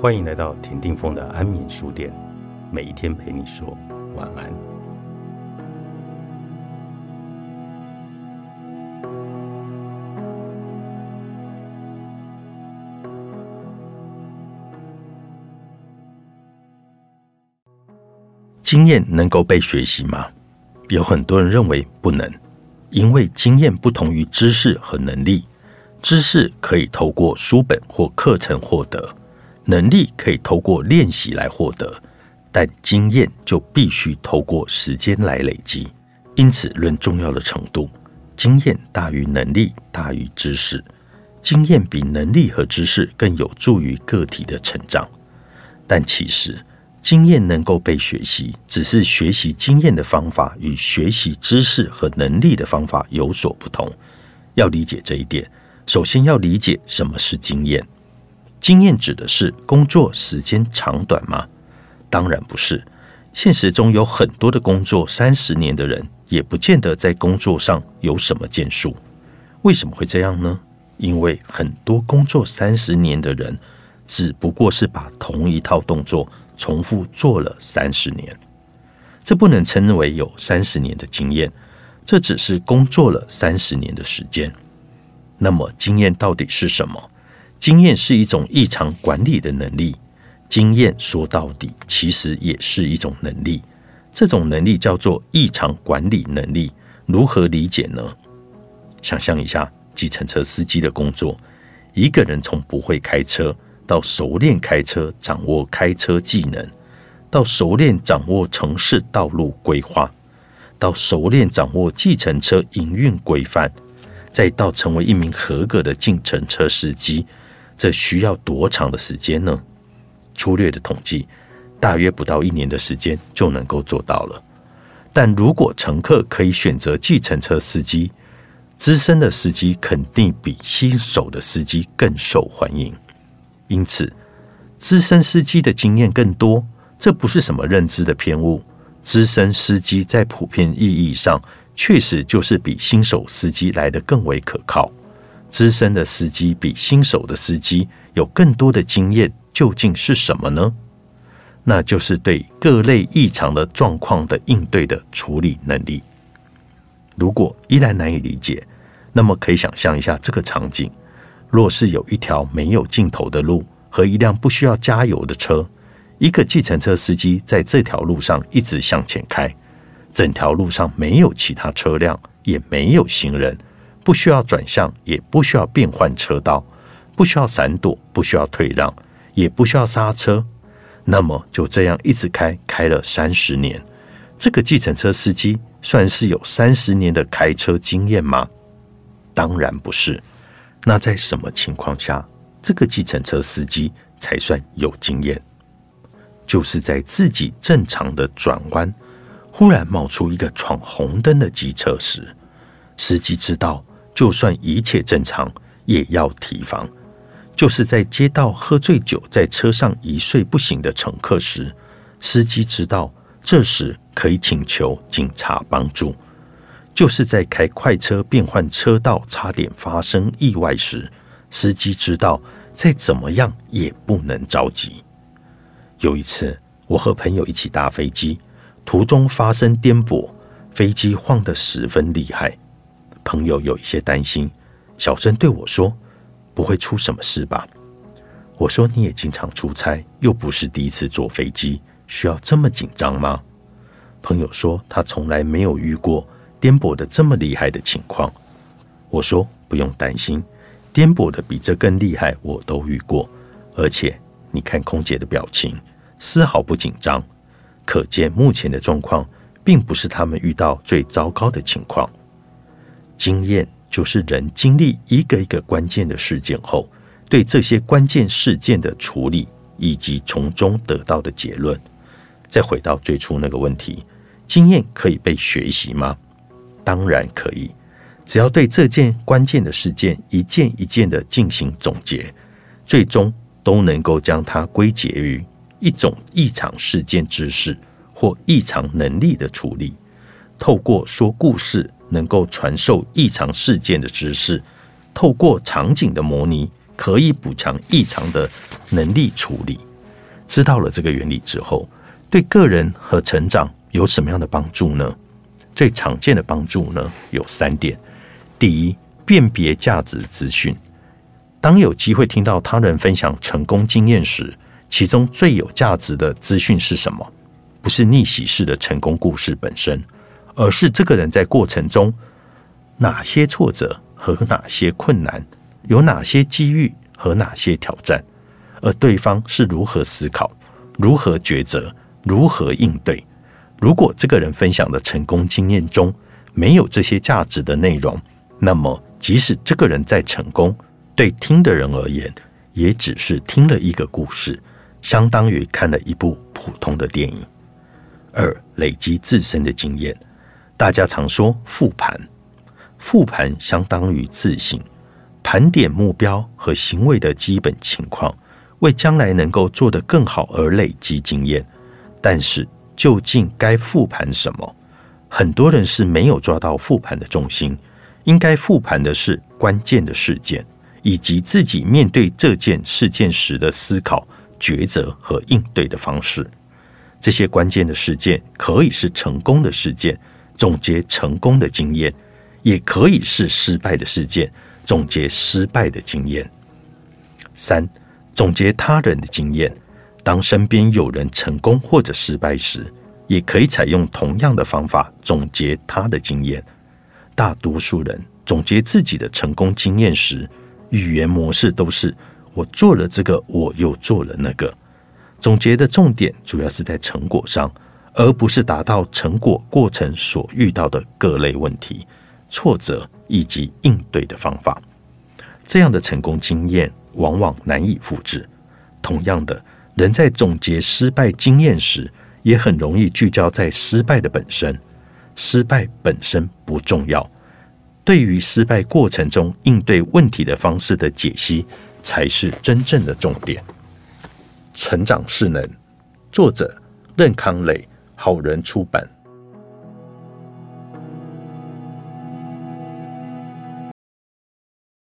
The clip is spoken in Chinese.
欢迎来到田定峰的安眠书店，每一天陪你说晚安。经验能够被学习吗？有很多人认为不能，因为经验不同于知识和能力。知识可以透过书本或课程获得。能力可以透过练习来获得，但经验就必须透过时间来累积。因此，论重要的程度，经验大于能力，大于知识。经验比能力和知识更有助于个体的成长。但其实，经验能够被学习，只是学习经验的方法与学习知识和能力的方法有所不同。要理解这一点，首先要理解什么是经验。经验指的是工作时间长短吗？当然不是。现实中有很多的工作三十年的人，也不见得在工作上有什么建树。为什么会这样呢？因为很多工作三十年的人，只不过是把同一套动作重复做了三十年。这不能称为有三十年的经验，这只是工作了三十年的时间。那么，经验到底是什么？经验是一种异常管理的能力。经验说到底，其实也是一种能力。这种能力叫做异常管理能力。如何理解呢？想象一下，计程车司机的工作，一个人从不会开车到熟练开车，掌握开车技能，到熟练掌握城市道路规划，到熟练掌握计程车营运规范，再到成为一名合格的计程车司机。这需要多长的时间呢？粗略的统计，大约不到一年的时间就能够做到了。但如果乘客可以选择计程车司机，资深的司机肯定比新手的司机更受欢迎。因此，资深司机的经验更多，这不是什么认知的偏误。资深司机在普遍意义上，确实就是比新手司机来的更为可靠。资深的司机比新手的司机有更多的经验，究竟是什么呢？那就是对各类异常的状况的应对的处理能力。如果依然难以理解，那么可以想象一下这个场景：若是有一条没有尽头的路和一辆不需要加油的车，一个计程车司机在这条路上一直向前开，整条路上没有其他车辆，也没有行人。不需要转向，也不需要变换车道，不需要闪躲，不需要退让，也不需要刹车。那么就这样一直开，开了三十年。这个计程车司机算是有三十年的开车经验吗？当然不是。那在什么情况下，这个计程车司机才算有经验？就是在自己正常的转弯，忽然冒出一个闯红灯的机车时，司机知道。就算一切正常，也要提防。就是在接到喝醉酒在车上一睡不醒的乘客时，司机知道这时可以请求警察帮助；就是在开快车变换车道差点发生意外时，司机知道再怎么样也不能着急。有一次，我和朋友一起搭飞机，途中发生颠簸，飞机晃得十分厉害。朋友有一些担心，小声对我说：“不会出什么事吧？”我说：“你也经常出差，又不是第一次坐飞机，需要这么紧张吗？”朋友说：“他从来没有遇过颠簸的这么厉害的情况。”我说：“不用担心，颠簸的比这更厉害，我都遇过。而且你看空姐的表情，丝毫不紧张，可见目前的状况并不是他们遇到最糟糕的情况。”经验就是人经历一个一个关键的事件后，对这些关键事件的处理，以及从中得到的结论。再回到最初那个问题：经验可以被学习吗？当然可以，只要对这件关键的事件一件一件的进行总结，最终都能够将它归结于一种异常事件知识或异常能力的处理。透过说故事。能够传授异常事件的知识，透过场景的模拟，可以补强异常的能力处理。知道了这个原理之后，对个人和成长有什么样的帮助呢？最常见的帮助呢有三点：第一，辨别价值资讯。当有机会听到他人分享成功经验时，其中最有价值的资讯是什么？不是逆袭式的成功故事本身，而是这个人在过程中哪些挫折和哪些困难，有哪些机遇和哪些挑战，而对方是如何思考、如何抉择、如何应对。如果这个人分享的成功经验中没有这些价值的内容，那么即使这个人再成功，对听的人而言，也只是听了一个故事，相当于看了一部普通的电影。二、累积自身的经验。大家常说复盘，复盘相当于自省，盘点目标和行为的基本情况，为将来能够做得更好而累积经验。但是，究竟该复盘什么？很多人是没有抓到复盘的重心。应该复盘的是关键的事件。以及自己面对这件事件时的思考、抉择和应对的方式，这些关键的事件可以是成功的事件，总结成功的经验；也可以是失败的事件，总结失败的经验。三、总结他人的经验。当身边有人成功或者失败时，也可以采用同样的方法总结他的经验。大多数人总结自己的成功经验时，语言模式都是我做了这个，我又做了那个。总结的重点主要是在成果上，而不是达到成果过程所遇到的各类问题、挫折以及应对的方法。这样的成功经验往往难以复制。同样的，人在总结失败经验时，也很容易聚焦在失败的本身。失败本身不重要。对于失败过程中应对问题的方式的解析，才是真正的重点。成长势能，作者任康磊，好人出版。